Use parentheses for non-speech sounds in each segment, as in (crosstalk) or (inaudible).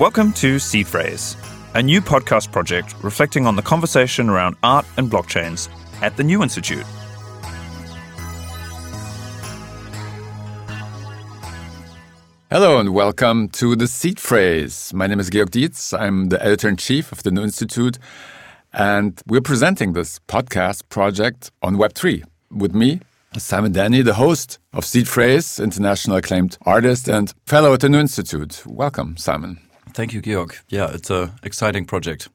Welcome to Seed Phrase, a new podcast project reflecting on the conversation around art and blockchains at the New Institute. Hello and welcome to the Seed Phrase. My name is Georg Diez. I'm the editor in chief of the New Institute, and we're presenting this podcast project on Web3 with me, Simon Denny, the host of Seed Phrase, international acclaimed artist and fellow at the New Institute. Welcome, Simon. Thank you, Georg. Yeah, it's an exciting project.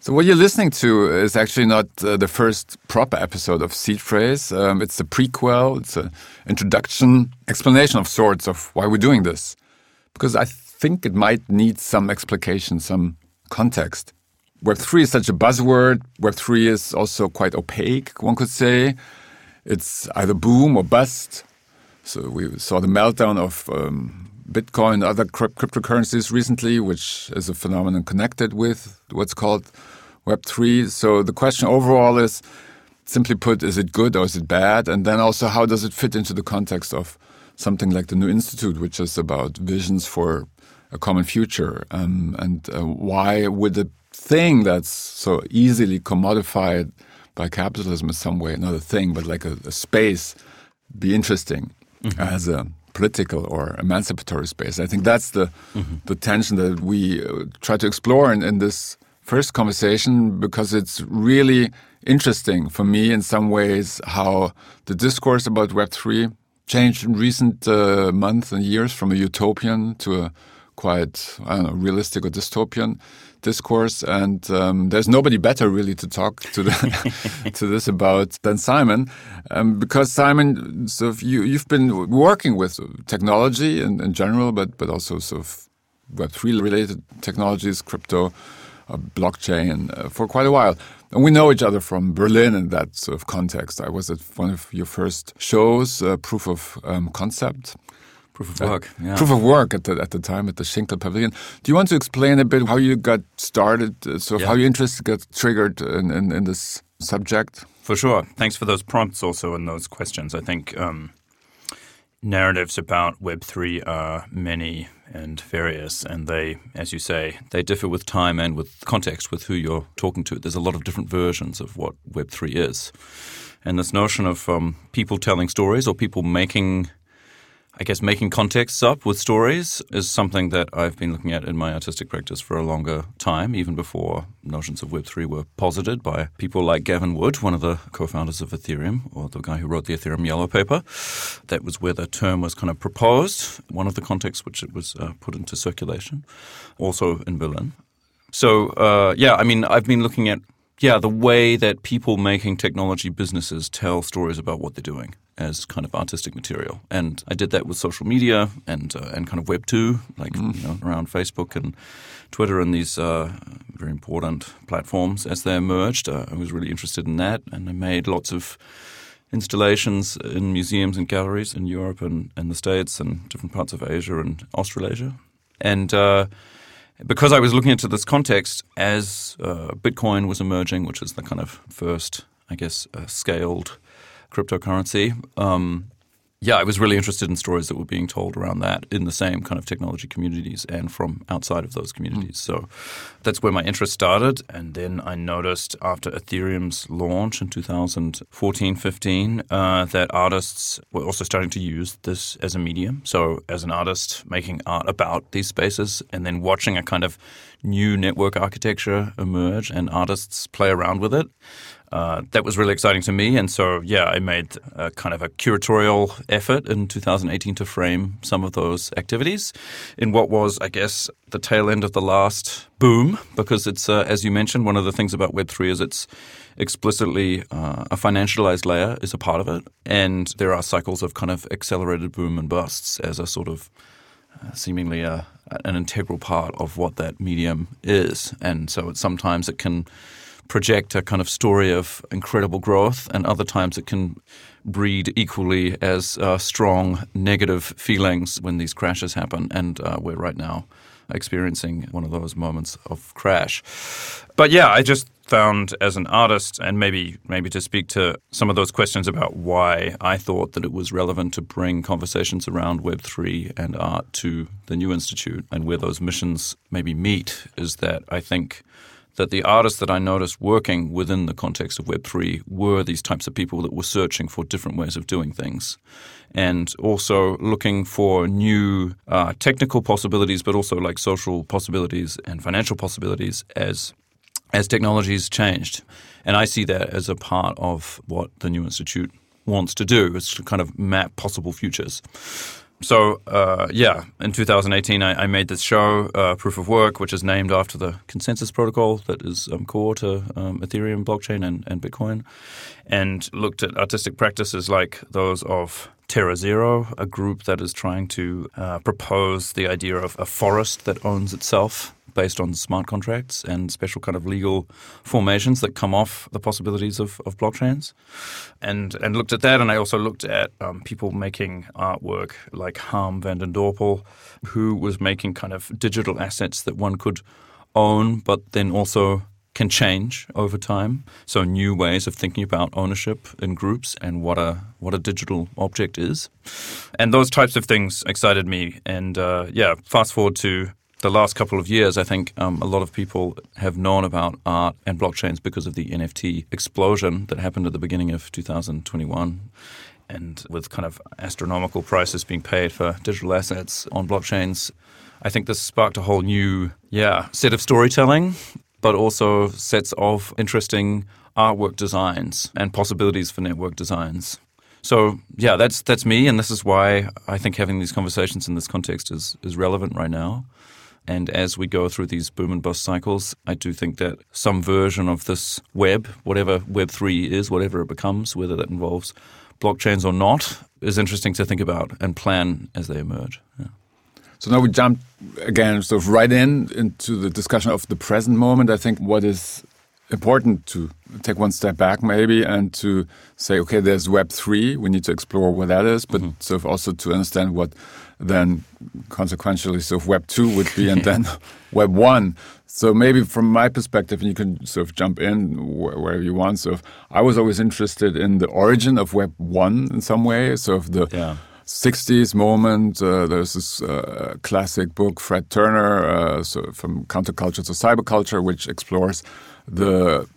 So what you're listening to is actually not uh, the first proper episode of Seed Phrase. Um, it's a prequel. It's an introduction, explanation of sorts of why we're doing this, because I think it might need some explication, some context. Web three is such a buzzword. Web three is also quite opaque. One could say it's either boom or bust. So we saw the meltdown of um, Bitcoin other cryptocurrencies recently, which is a phenomenon connected with what's called Web3. So the question overall is simply put, is it good or is it bad? And then also, how does it fit into the context of something like the New Institute, which is about visions for a common future? Um, and uh, why would a thing that's so easily commodified by capitalism in some way, not a thing, but like a, a space, be interesting mm -hmm. as a political or emancipatory space? I think that's the mm -hmm. the tension that we uh, try to explore in, in this first conversation because it's really interesting for me in some ways how the discourse about Web3 changed in recent uh, months and years from a utopian to a quite, I don't know, realistic or dystopian discourse. And um, there's nobody better really to talk to the, (laughs) to this about than Simon, um, because Simon, so you you've been working with technology in, in general, but but also sort of Web3 related technologies, crypto blockchain uh, for quite a while. And we know each other from Berlin in that sort of context. I was at one of your first shows, uh, Proof of um, Concept. Proof of work. Uh, yeah. Proof of work at the at the time at the Schinkel Pavilion. Do you want to explain a bit how you got started? Uh, so yeah. how your interest got triggered in, in, in, this subject? For sure. Thanks for those prompts also and those questions. I think um, narratives about Web three are many and various, and they, as you say, they differ with time and with context with who you're talking to. There's a lot of different versions of what Web3 is. And this notion of um, people telling stories or people making I guess making contexts up with stories is something that I've been looking at in my artistic practice for a longer time, even before notions of Web3 were posited by people like Gavin Wood, one of the co founders of Ethereum, or the guy who wrote the Ethereum Yellow Paper. That was where the term was kind of proposed, one of the contexts which it was uh, put into circulation, also in Berlin. So, uh, yeah, I mean, I've been looking at yeah, the way that people making technology businesses tell stories about what they're doing as kind of artistic material. And I did that with social media and uh, and kind of Web two, like mm. you know around Facebook and Twitter and these uh, very important platforms as they emerged. Uh, I was really interested in that, and I made lots of installations in museums and galleries in Europe and, and the States and different parts of Asia and Australasia. And uh, because I was looking into this context as uh, Bitcoin was emerging, which is the kind of first, I guess, uh, scaled cryptocurrency. Um, yeah, I was really interested in stories that were being told around that in the same kind of technology communities and from outside of those communities. Mm. So that's where my interest started. And then I noticed after Ethereum's launch in 2014 15 uh, that artists were also starting to use this as a medium. So, as an artist, making art about these spaces and then watching a kind of new network architecture emerge and artists play around with it uh, that was really exciting to me. And so, yeah, I made a kind of a curatorial effort in 2018 to frame some of those activities in what was, I guess, the tail end of the last boom, because it's, uh, as you mentioned, one of the things about Web3 is it's explicitly uh, a financialized layer is a part of it. And there are cycles of kind of accelerated boom and busts as a sort of uh, seemingly a, an integral part of what that medium is. And so it, sometimes it can project a kind of story of incredible growth, and other times it can breed equally as uh, strong negative feelings when these crashes happen. And uh, we're right now experiencing one of those moments of crash. But yeah, I just found as an artist, and maybe maybe to speak to some of those questions about why I thought that it was relevant to bring conversations around Web three and art to the New Institute, and where those missions maybe meet, is that I think that the artists that I noticed working within the context of Web3 were these types of people that were searching for different ways of doing things and also looking for new uh, technical possibilities, but also like social possibilities and financial possibilities as as technologies changed. And I see that as a part of what the New Institute wants to do is to kind of map possible futures. So uh, yeah, in 2018, I, I made this show, uh, Proof of Work, which is named after the consensus protocol that is um, core to um, Ethereum blockchain and, and Bitcoin, and looked at artistic practices like those of Terra Zero, a group that is trying to uh, propose the idea of a forest that owns itself based on smart contracts and special kind of legal formations that come off the possibilities of, of blockchains. And and looked at that, and I also looked at um, people making artwork like Harm van den Dorpel, who was making kind of digital assets that one could own, but then also can change over time. So new ways of thinking about ownership in groups and what a what a digital object is, and those types of things excited me. And uh, yeah, fast forward to the last couple of years, I think um, a lot of people have known about art and blockchains because of the NFT explosion that happened at the beginning of 2021. And with kind of astronomical prices being paid for digital assets on blockchains, I think this sparked a whole new, yeah, set of storytelling, but also sets of interesting artwork designs and possibilities for network designs. So yeah, that's that's me, and this is why I think having these conversations in this context is is relevant right now. And as we go through these boom and bust cycles, I do think that some version of this web, whatever Web3 is, whatever it becomes, whether that involves blockchains or not, is interesting to think about and plan as they emerge. Yeah. So now we jump again, sort of right in into the discussion of the present moment. I think what is important to take one step back maybe and to say, okay, there's Web three. We need to explore what that is, but mm -hmm. sort of also to understand what then consequentially sort of web 2 would be and then (laughs) web 1 so maybe from my perspective and you can sort of jump in wherever you want so i was always interested in the origin of web 1 in some way so of the yeah. 60s moment. Uh, there's this uh, classic book, Fred Turner, uh, so from Counterculture to Cyberculture, which explores the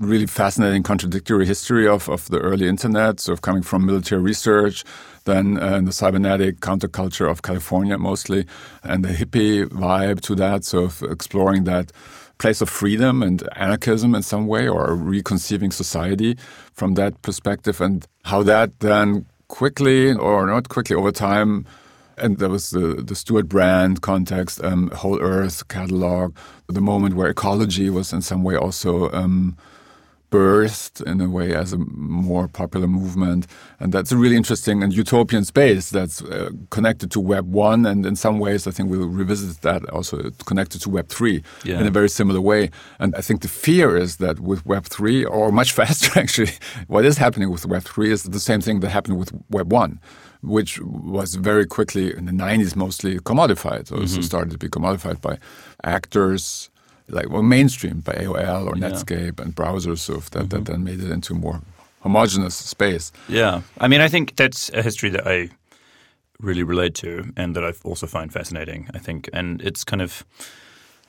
really fascinating contradictory history of, of the early internet, sort of coming from military research, then uh, the cybernetic counterculture of California mostly, and the hippie vibe to that, sort of exploring that place of freedom and anarchism in some way, or reconceiving society from that perspective, and how that then quickly or not quickly over time. And there was the, the Stewart Brand context, um, Whole Earth catalog, the moment where ecology was in some way also um, birthed in a way as a more popular movement. And that's a really interesting and utopian space that's uh, connected to Web 1. And in some ways, I think we'll revisit that also connected to Web 3 yeah. in a very similar way. And I think the fear is that with Web 3, or much (laughs) faster actually, what is happening with Web 3 is the same thing that happened with Web 1 which was very quickly in the 90s mostly commodified. So mm -hmm. started to be commodified by actors, like well mainstream by AOL or Netscape yeah. and browsers so that, mm -hmm. that mm-hmm. then made it into more homogenous space. Yeah. I mean I think that's a history that I really relate to and that I also find fascinating, I think. And it's kind of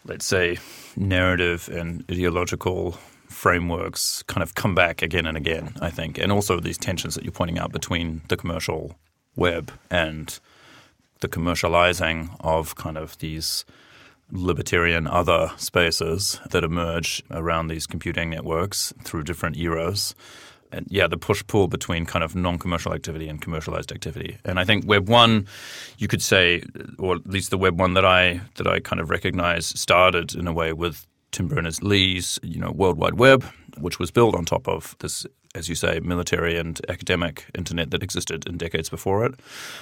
let's say narrative and ideological frameworks kind of come back again and again, I think. And also these tensions that you're pointing out between the commercial web and the commercializing of kind of these libertarian other spaces that emerge around these computing networks through different eras. And yeah, the push pull between kind of non commercial activity and commercialized activity. And I think Web one, you could say, or at least the Web one that I that I kind of recognize started in a way with Tim Berners Lee's, you know, World Wide Web, which was built on top of this as you say, military and academic internet that existed in decades before it.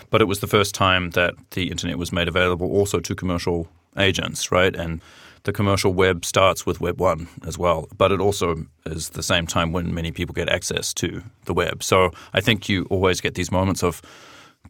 But it was the first time that the internet was made available also to commercial agents, right? And the commercial web starts with Web 1 as well, but it also is the same time when many people get access to the web. So I think you always get these moments of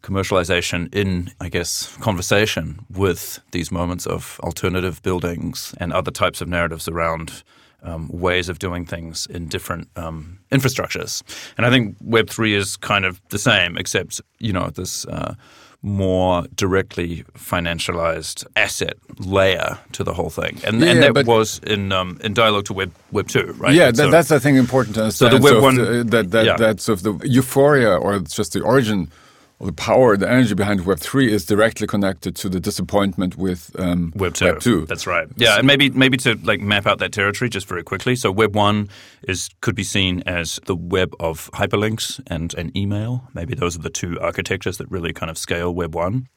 commercialization in, I guess, conversation with these moments of alternative buildings and other types of narratives around um, ways of doing things in different um, infrastructures. And I think Web three is kind of the same, except you know this. Uh, more directly financialized asset layer to the whole thing, and, Yeah, and that was in um, in dialogue to Web Web two, right? Yeah, that, So- that's I think important to us. So the Web of one- the- that that yeah. that sort of the euphoria or it's just the origin or the power, the energy behind Web three is directly connected to the disappointment with um, Web two. Web two. That's right. Yeah, and maybe maybe to like map out that territory just very quickly. So Web one is could be seen as the web of hyperlinks and an email. Maybe those are the two architectures that really kind of scale Web one.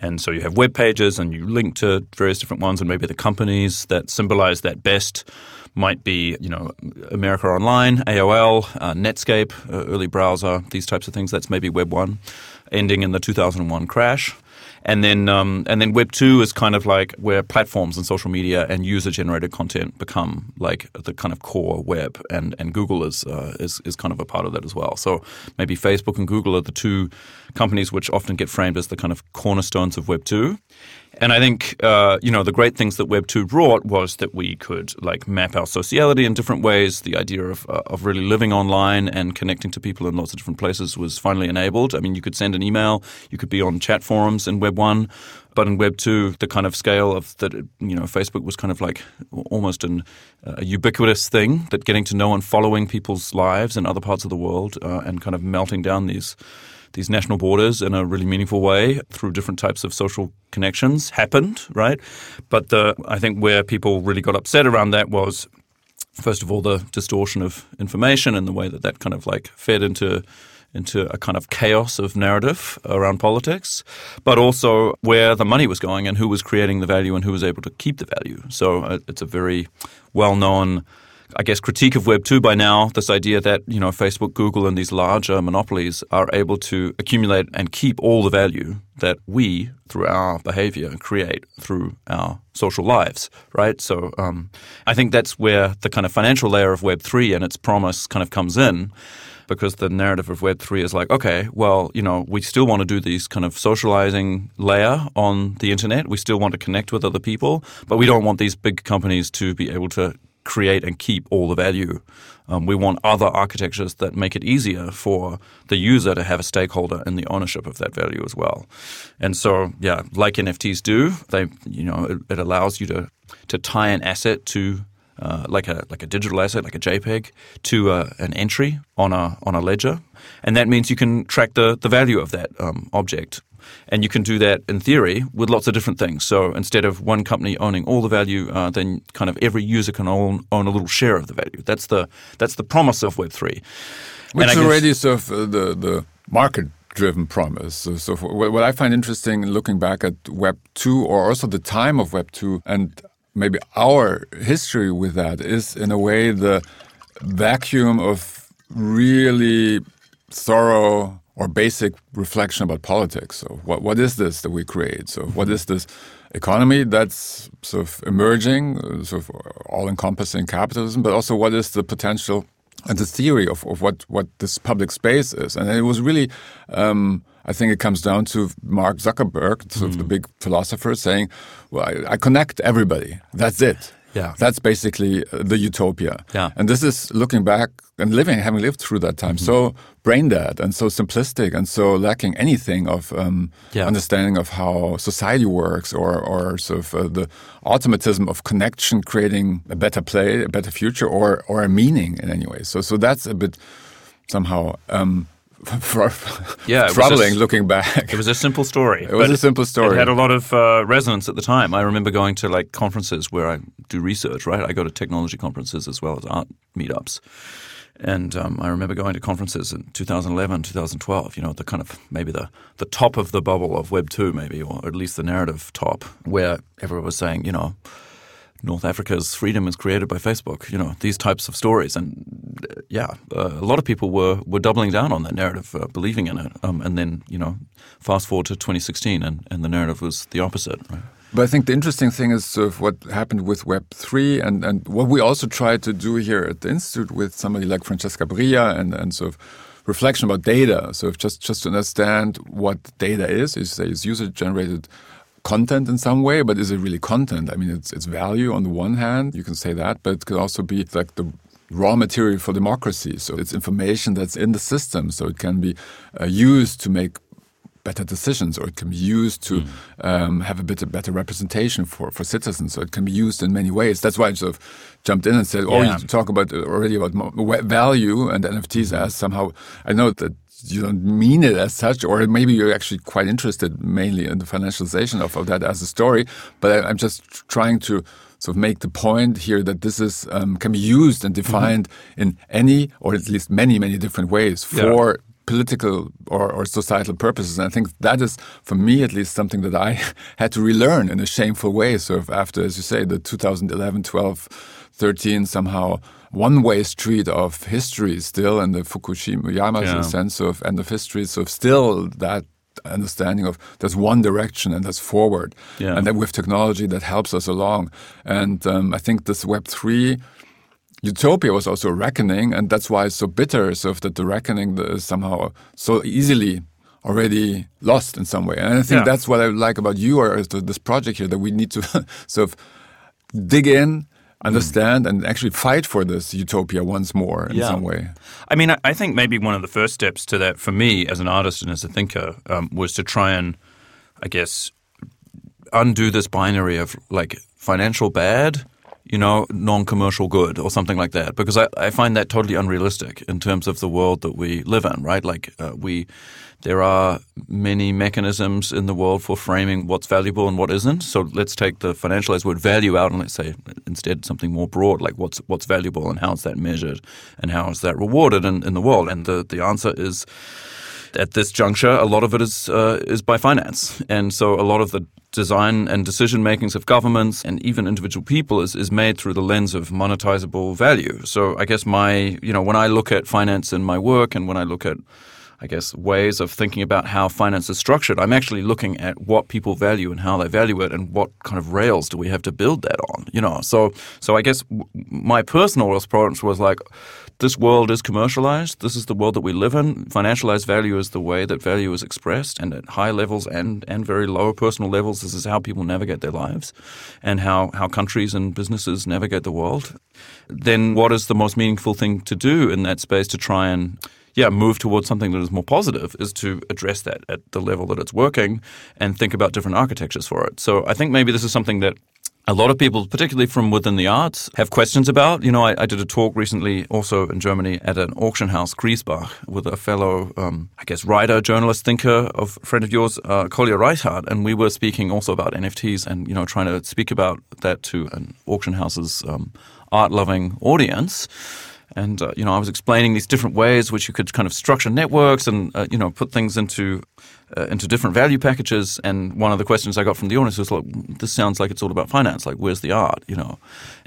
And so you have web pages and you link to various different ones, and maybe the companies that symbolize that best might be, you know, America Online, AOL, uh, Netscape, uh, early browser, these types of things. That's maybe Web one, ending in the 2001 crash. And then, um, and then Web two is kind of like where platforms and social media and user-generated content become like the kind of core web, and, and Google is, uh, is is kind of a part of that as well. So maybe Facebook and Google are the two companies which often get framed as the kind of cornerstones of Web two. And I think uh, you know the great things that Web two brought was that we could like map our sociality in different ways. The idea of uh, of really living online and connecting to people in lots of different places was finally enabled. I mean, you could send an email, you could be on chat forums in Web one, but in Web two, the kind of scale of that you know Facebook was kind of like almost an, a ubiquitous thing. That getting to know and following people's lives in other parts of the world uh, and kind of melting down these these national borders in a really meaningful way through different types of social connections happened, right? But the I think where people really got upset around that was first of all the distortion of information and the way that that kind of like fed into into a kind of chaos of narrative around politics, but also where the money was going and who was creating the value and who was able to keep the value. So uh, it's a very well known. I guess critique of Web two by now. This idea that you know Facebook, Google, and these larger monopolies are able to accumulate and keep all the value that we, through our behavior, create through our social lives, right? So um, I think that's where the kind of financial layer of Web three and its promise kind of comes in because the narrative of Web3 is like, okay, well, you know, we still want to do these kind of socializing layer on the internet. We still want to connect with other people, but we don't want these big companies to be able to create and keep all the value. Um, we want other architectures that make it easier for the user to have a stakeholder in the ownership of that value as well. And so, yeah, like NFTs do, they, you know, it, it allows you to to tie an asset to uh, like a like a digital asset, like a JPEG, to uh, an entry on a on a ledger, and that means you can track the the value of that um, object, and you can do that in theory with lots of different things. So instead of one company owning all the value, uh, then kind of every user can own own a little share of the value. That's the that's the promise of Web three, Which And I is guess- already sort of uh, the the market driven promise. So, so for, what what I find interesting looking back at Web two or also the time of Web two and maybe our history with that is in a way the vacuum of really thorough or basic reflection about politics. So what what is this that we create? So what is this economy that's sort of emerging, uh, sort of all encompassing capitalism, but also what is the potential and the theory of, of what, what this public space is. And it was really, um, I think it comes down to Mark Zuckerberg, sort of the big philosopher, saying, well, I, I connect everybody. That's it. Yeah. That's basically uh, the utopia. Yeah. And this is looking back and living, having lived through that time, so brain dead and so simplistic and so lacking anything of um, Yeah. understanding of how society works or, or sort of uh, the automatism of connection creating a better play, a better future, or, or a meaning in any way. So, so that's a bit somehow um, (laughs) Yeah, troubling just- looking back. It was a simple story. (laughs) It was a simple story. It had a lot of uh, resonance at the time. I remember going to like conferences where I do research. Right, I go to technology conferences as well as art meetups. And um, I remember going to conferences in 2011, 2012. You know, the kind of maybe the the top of the bubble of Web two, maybe, or at least the narrative top, where everyone was saying, you know, North Africa's freedom is created by Facebook. You know these types of stories, and uh, yeah, uh, a lot of people were were doubling down on that narrative, uh, believing in it. Um, and then you know, fast forward to 2016, and, and the narrative was the opposite. Right? But I think the interesting thing is sort of what happened with Web3 and, and what we also try to do here at the Institute with somebody like Francesca Bria and, and sort of reflection about data. So if just, just to understand what data is, is it's user generated content in some way, but is it really content? I mean, it's it's value on the one hand, you can say that, but it could also be like the raw material for democracy. So it's information that's in the system, so it can be uh, used to make better decisions, or it can be used to mm. um, have a bit of better representation for, for citizens. So it can be used in many ways. That's why I sort of jumped in and said, "Oh, yeah. you talk about uh, already about value and NFTs as somehow." I know that you don't mean it as such, or maybe you're actually quite interested mainly in the financialization of, of that as a story. But I, am just trying to sort of make the point here that this is um, can be used and defined mm -hmm. in any, or at least many, many different ways for yeah. political or, or, societal purposes. And I think that is, for me at least, something that I (laughs) had to relearn in a shameful way. Sort of after, as you say, the 2011, 12, 13 somehow one-way street of history still in the Fukuyama yeah. sense of end of history. So still that understanding of there's one direction and that's forward, yeah. and then with technology that helps us along. And um, I think this Web three utopia was also a reckoning, and that's why it's so bitter. So that the reckoning is somehow so easily already lost in some way. And I think yeah. that's what I like about you or this project here that we need to (laughs) sort of dig in understand and actually fight for this utopia once more in yeah. some way. I mean, I think maybe one of the first steps to that for me as an artist and as a thinker um, was to try and, I guess, undo this binary of like financial bad you know, non-commercial good or something like that. Because I, I find that totally unrealistic in terms of the world that we live in, right? Like uh, we, there are many mechanisms in the world for framing what's valuable and what isn't. So let's take the financialized word value out and let's say instead something more broad, like what's what's valuable and how is that measured and how is that rewarded in, in the world. And the, the answer is at this juncture, a lot of it is uh, is by finance, and so a lot of the design and decision makings of governments and even individual people is, is made through the lens of monetizable value. So I guess my you know when I look at finance in my work and when I look at I guess, ways of thinking about how finance is structured. I'm actually looking at what people value and how they value it, and what kind of rails do we have to build that on. You know, so so I guess my personal response was like, this world is commercialized. This is the world that we live in. Financialized value is the way that value is expressed, and at high levels and and very low personal levels, this is how people navigate their lives, and how how countries and businesses navigate the world. Then, what is the most meaningful thing to do in that space to try and yeah, move towards something that is more positive is to address that at the level that it's working and think about different architectures for it. So I think maybe this is something that a lot of people, particularly from within the arts, have questions about. You know, I, I, did a talk recently also in Germany at an auction house, Grisebach, with a fellow, um, I guess, writer, journalist, thinker, of friend of yours, uh, Kolja Reichert, and we were speaking also about NFTs and, you know, trying to speak about that to an auction house's um, art-loving audience. And uh, you know, I was explaining these different ways which you could kind of structure networks and uh, you know put things into uh, into different value packages. And one of the questions I got from the audience was like, "This sounds like it's all about finance. Like, where's the art?" You know.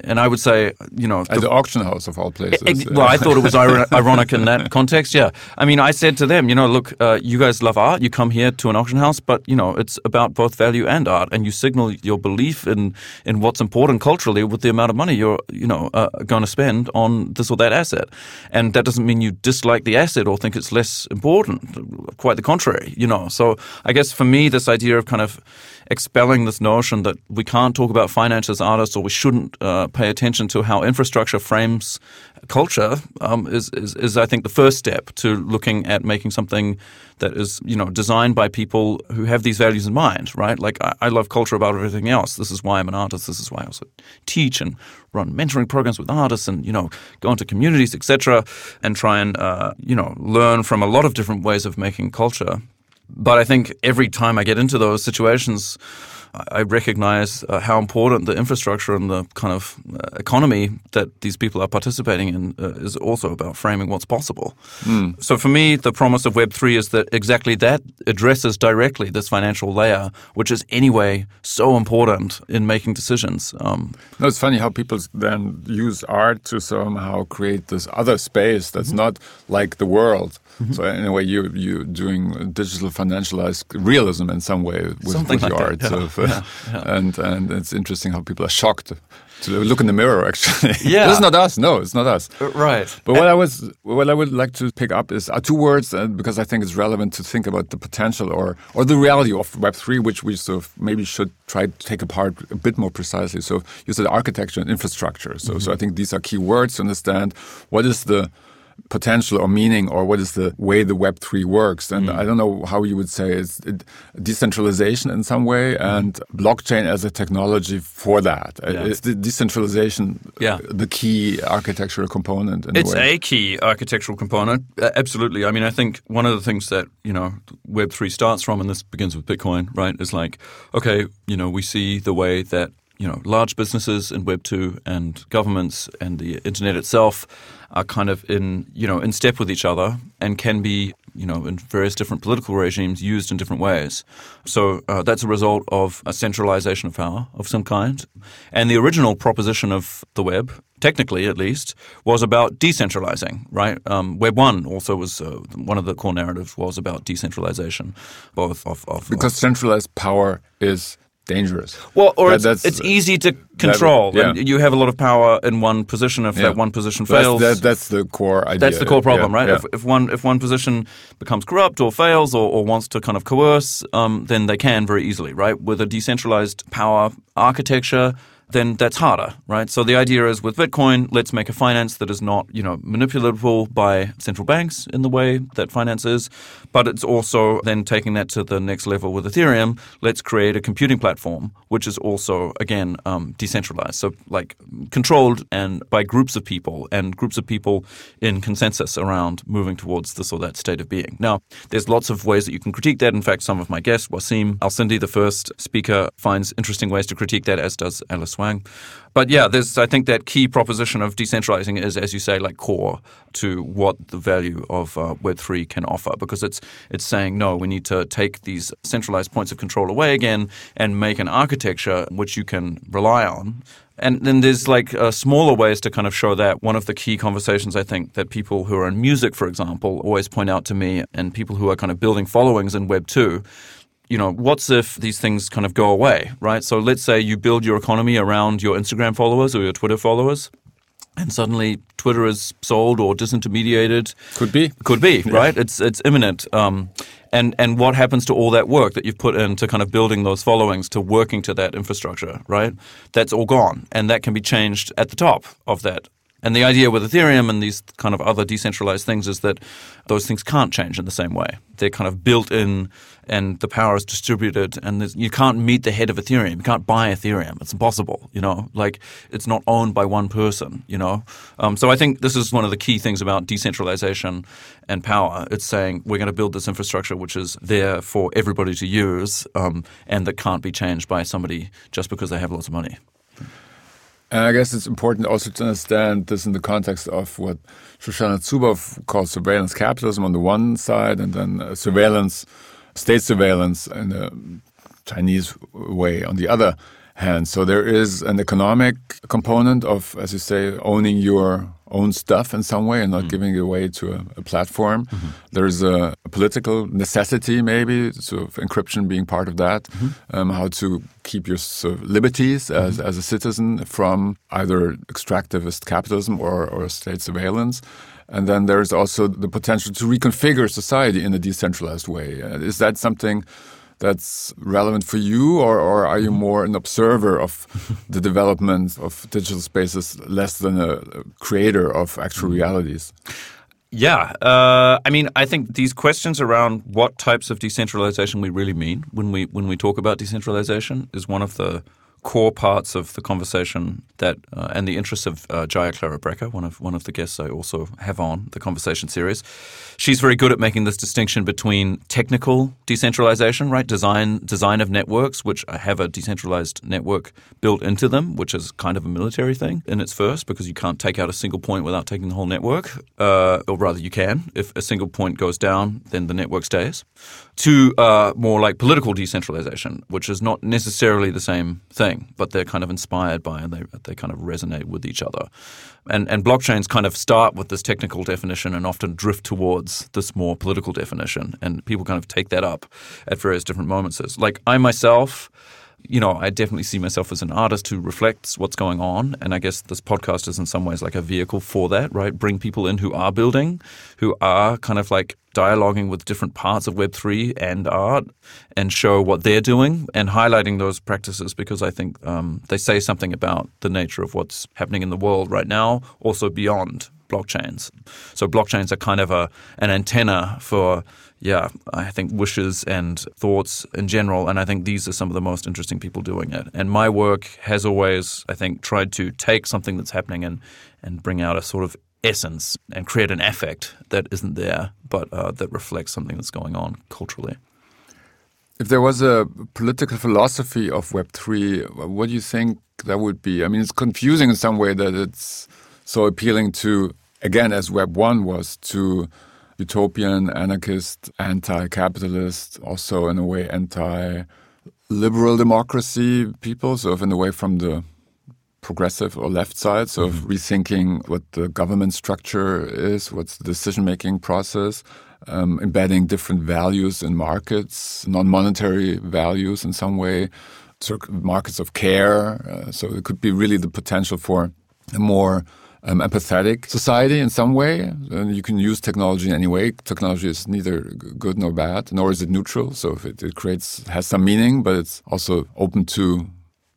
And I would say, you know, at the, the auction house of all places. well, I thought it was (laughs) ironic in that context. Yeah, I mean, I said to them, you know, look, uh, you guys love art. You come here to an auction house, but you know, it's about both value and art, and you signal your belief in in what's important culturally with the amount of money you're, you know, uh, going to spend on this or that asset. And that doesn't mean you dislike the asset or think it's less important. Quite the contrary, you know. So I guess for me, this idea of kind of expelling this notion that we can't talk about finance as artists or we shouldn't uh, pay attention to how infrastructure frames culture um, is, is, is, I think, the first step to looking at making something that is, you know, designed by people who have these values in mind, right? Like I, I love culture about everything else. This is why I'm an artist. This is why I also teach and run mentoring programs with artists and, you know, go into communities, etc., and try and, uh, you know, learn from a lot of different ways of making culture. But I think every time I get into those situations, I recognize uh, how important the infrastructure and the kind of uh, economy that these people are participating in uh, is also about framing what's possible. Mm. So for me, the promise of Web3 is that exactly that addresses directly this financial layer, which is anyway so important in making decisions. Um, no, it's funny how people then use art to somehow create this other space that's mm -hmm. not like the world. Mm -hmm. So in a way, you you're doing digital financialized realism in some way with, with like your that, art. Yeah. So yeah, yeah. and and it's interesting how people are shocked to look in the mirror. Actually, (laughs) yeah, this is not us. No, it's not us. Uh, right. But what I was, what I would like to pick up is uh, two words uh, because I think it's relevant to think about the potential or or the reality of Web three, which we sort of maybe should try to take apart a bit more precisely. So you said architecture and infrastructure. So mm -hmm. so I think these are key words to understand what is the potential or meaning or what is the way the web3 works and mm. i don't know how you would say it's it, decentralization in some way mm. and blockchain as a technology for that yeah. is the decentralization yeah. the key architectural component it's a, a, key architectural component absolutely i mean i think one of the things that you know web3 starts from and this begins with bitcoin right is like okay you know we see the way that you know large businesses in web 2 and governments and the internet itself are kind of in you know in step with each other and can be you know in various different political regimes used in different ways. So uh, that's a result of a centralization of power of some kind. And the original proposition of the web, technically at least, was about decentralizing. Right? Um, web one also was uh, one of the core narratives was about decentralization, both of, of because centralized power is dangerous. Well, or that, it's, it's easy to control. That, yeah. you have a lot of power in one position. If yeah. that one position fails, that's, that, that's, the core idea. That's the core problem, yeah. right? If, if, one if one position becomes corrupt or fails or, or wants to kind of coerce, um, then they can very easily, right? With a decentralized power architecture, then that's harder, right? So the idea is with Bitcoin, let's make a finance that is not, you know, manipulable by central banks in the way that finance is, but it's also then taking that to the next level with Ethereum. Let's create a computing platform which is also again um, decentralized, so like controlled and by groups of people and groups of people in consensus around moving towards this or that state of being. Now, there's lots of ways that you can critique that. In fact, some of my guests, Wassim Al-Sindi, the first speaker, finds interesting ways to critique that, as does Alice Wang. But yeah, there's I think that key proposition of decentralizing is, as you say, like core to what the value of uh, Web three can offer because it's it's saying no, we need to take these centralized points of control away again and make an architecture which you can rely on and then there's like uh, smaller ways to kind of show that. One of the key conversations I think that people who are in music, for example, always point out to me, and people who are kind of building followings in Web 2, you know, what's if these things kind of go away, right? So let's say you build your economy around your Instagram followers or your Twitter followers, and suddenly Twitter is sold or disintermediated. Could be. Could be, yeah. right? It's it's imminent. Um, and and what happens to all that work that you've put into kind of building those followings to working to that infrastructure, right? That's all gone, and that can be changed at the top of that and the idea with Ethereum and these kind of other decentralized things is that those things can't change in the same way. They're kind of built in and the power is distributed and you can't meet the head of Ethereum. You can't buy Ethereum. It's impossible, you know, like it's not owned by one person, you know. Um, so I think this is one of the key things about decentralization and power. It's saying we're going to build this infrastructure which is there for everybody to use um, and that can't be changed by somebody just because they have lots of money. And I guess it's important also to understand this in the context of what Shoshana Zuboff calls surveillance capitalism on the one side, and then uh, surveillance, state surveillance in a Chinese way on the other hand. So there is an economic component of, as you say, owning your own stuff in some way and not mm. giving it away to a, a platform. Mm -hmm. There's a, a, political necessity, maybe, sort of encryption being part of that. Mm -hmm. um, how to keep your sort of liberties as, -hmm. as a citizen from either extractivist capitalism or, or state surveillance. And then there's also the potential to reconfigure society in a decentralized way. Uh, is that something? That's relevant for you, or, or are you more an observer of (laughs) the development of digital spaces less than a creator of actual mm-hmm. realities? Yeah, uh, I mean, I think these questions around what types of decentralization we really mean when we when we talk about decentralization is one of the core parts of the conversation that, uh, and the interests of uh, Jaya Klara Brekke, one of one of the guests I also have on the conversation series. She's very good at making this distinction between technical decentralization, right, design design of networks, which have a decentralized network built into them, which is kind of a military thing in its first, because you can't take out a single point without taking the whole network, uh, or rather, you can. If a single point goes down, then the network stays. To uh, more like political decentralization, which is not necessarily the same thing thing, but they're kind of inspired by and they, they kind of resonate with each other. And, and blockchains kind of start with this technical definition and often drift towards this more political definition. And people kind of take that up at various different moments. Like I myself, you know, I definitely see myself as an artist who reflects what's going on. And I guess this podcast is in some ways like a vehicle for that, right? Bring people in who are building, who are kind of like dialoguing with different parts of Web3 and art and show what they're doing and highlighting those practices because I think um, they say something about the nature of what's happening in the world right now, also beyond blockchains. So blockchains are kind of a an antenna for yeah, I think wishes and thoughts in general. And I think these are some of the most interesting people doing it. And my work has always, I think, tried to take something that's happening and, and bring out a sort of essence and create an affect that isn't there, but uh, that reflects something that's going on culturally. If there was a political philosophy of Web3, what do you think that would be? I mean, it's confusing in some way that it's so appealing to, again, as Web1 was, to utopian, anarchist, anti capitalist, also in a way anti liberal democracy people, sort of in a way from the progressive or left side, so mm -hmm. rethinking what the government structure is, what's the decision making process, um, embedding different values in markets, non monetary values in some way, markets of care. Uh, so it could be really the potential for a more um, empathetic society in some way. And you can use technology in any way. Technology is neither good nor bad, nor is it neutral. So if it, it creates has some meaning, but it's also open to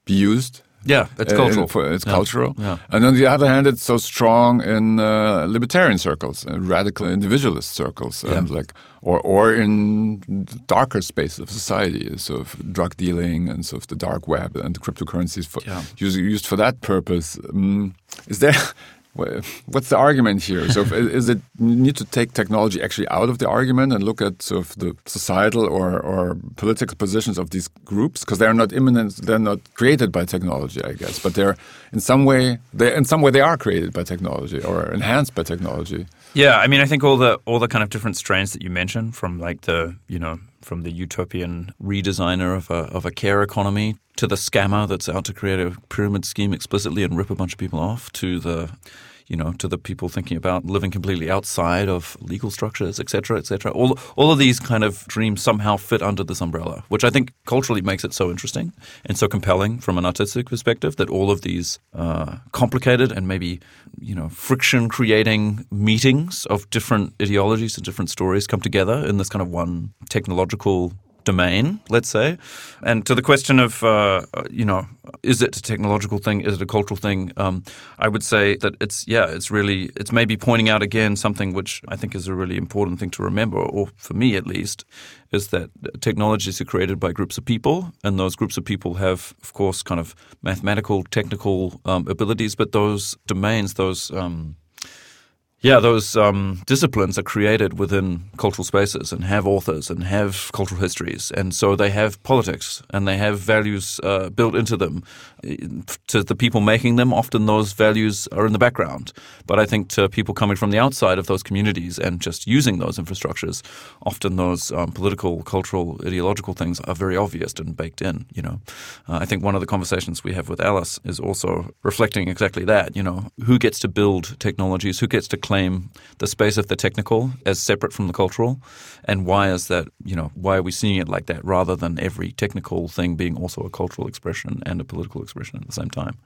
be used. Yeah, it's uh, cultural. For, it's yeah. cultural. Yeah. And on the other hand, it's so strong in uh, libertarian circles, uh, radical individualist circles, yeah. like or or in darker spaces of society, sort of drug dealing and sort of the dark web and cryptocurrencies for, used, used for that purpose. Um, is there What's the argument here? So, is it need to take technology actually out of the argument and look at sort of the societal or, or political positions of these groups because they're not imminent, they're not created by technology, I guess, but they're in some way, they in some way they are created by technology or enhanced by technology. Yeah, I mean, I think all the all the kind of different strains that you mentioned, from like the you know from the utopian redesigner of a of a care economy to the scammer that's out to create a pyramid scheme explicitly and rip a bunch of people off to the you know, to the people thinking about living completely outside of legal structures, et cetera, et cetera. All, all of these kind of dreams somehow fit under this umbrella, which I think culturally makes it so interesting and so compelling from an artistic perspective that all of these uh, complicated and maybe, you know, friction creating meetings of different ideologies and different stories come together in this kind of one technological domain, let's say. And to the question of, uh, you know, is it a technological thing? Is it a cultural thing? Um, I would say that it's, yeah, it's really, it's maybe pointing out again something which I think is a really important thing to remember, or for me at least, is that technologies are created by groups of people, and those groups of people have, of course, kind of mathematical, technical um, abilities, but those domains, those um, yeah, those um, disciplines are created within cultural spaces and have authors and have cultural histories. And so they have politics and they have values uh, built into them. To the people making them, often those values are in the background. But I think to people coming from the outside of those communities and just using those infrastructures, often those um, political, cultural, ideological things are very obvious and baked in. You know, uh, I think one of the conversations we have with Alice is also reflecting exactly that. You know, who gets to build technologies? Who gets to claim the space of the technical as separate from the cultural? And why is that, you know, why are we seeing it like that rather than every technical thing being also a cultural expression and a political expression at the same time?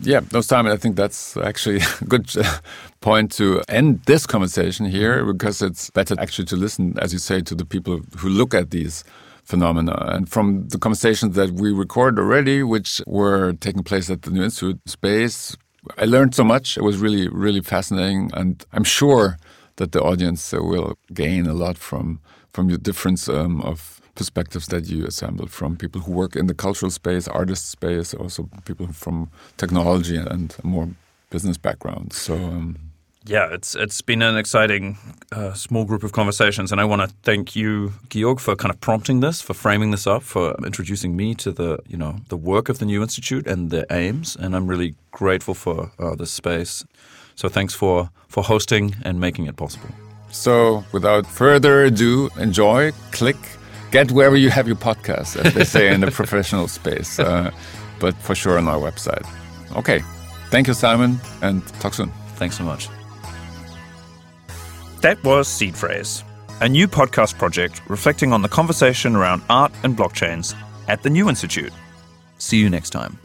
Yeah, no, Simon, I think that's actually (laughs) a good uh, point to end this conversation here because it's better actually to listen, as you say, to the people who look at these phenomena. And from the conversations that we recorded already, which were taking place at the New Institute space, I learned so much. It was really, really fascinating, and I'm sure that the audience uh, will gain a lot from from your difference um, of perspectives that you assembled from people who work in the cultural space, artist space, also people from technology and more business backgrounds. So. Um, yeah, it's it's been an exciting uh, small group of conversations, and I want to thank you, Georg, for kind of prompting this, for framing this up, for introducing me to the you know the work of the New Institute and the aims, and I'm really grateful for uh, this space. So thanks for for hosting and making it possible. So without further ado, enjoy, click, get wherever you have your podcast, as they say in the (laughs) professional space, uh, but for sure on our website. Okay, thank you, Simon, and talk soon. Thanks so much. That was Seed Phrase, a new podcast project reflecting on the conversation around art and blockchains at the New Institute. See you next time.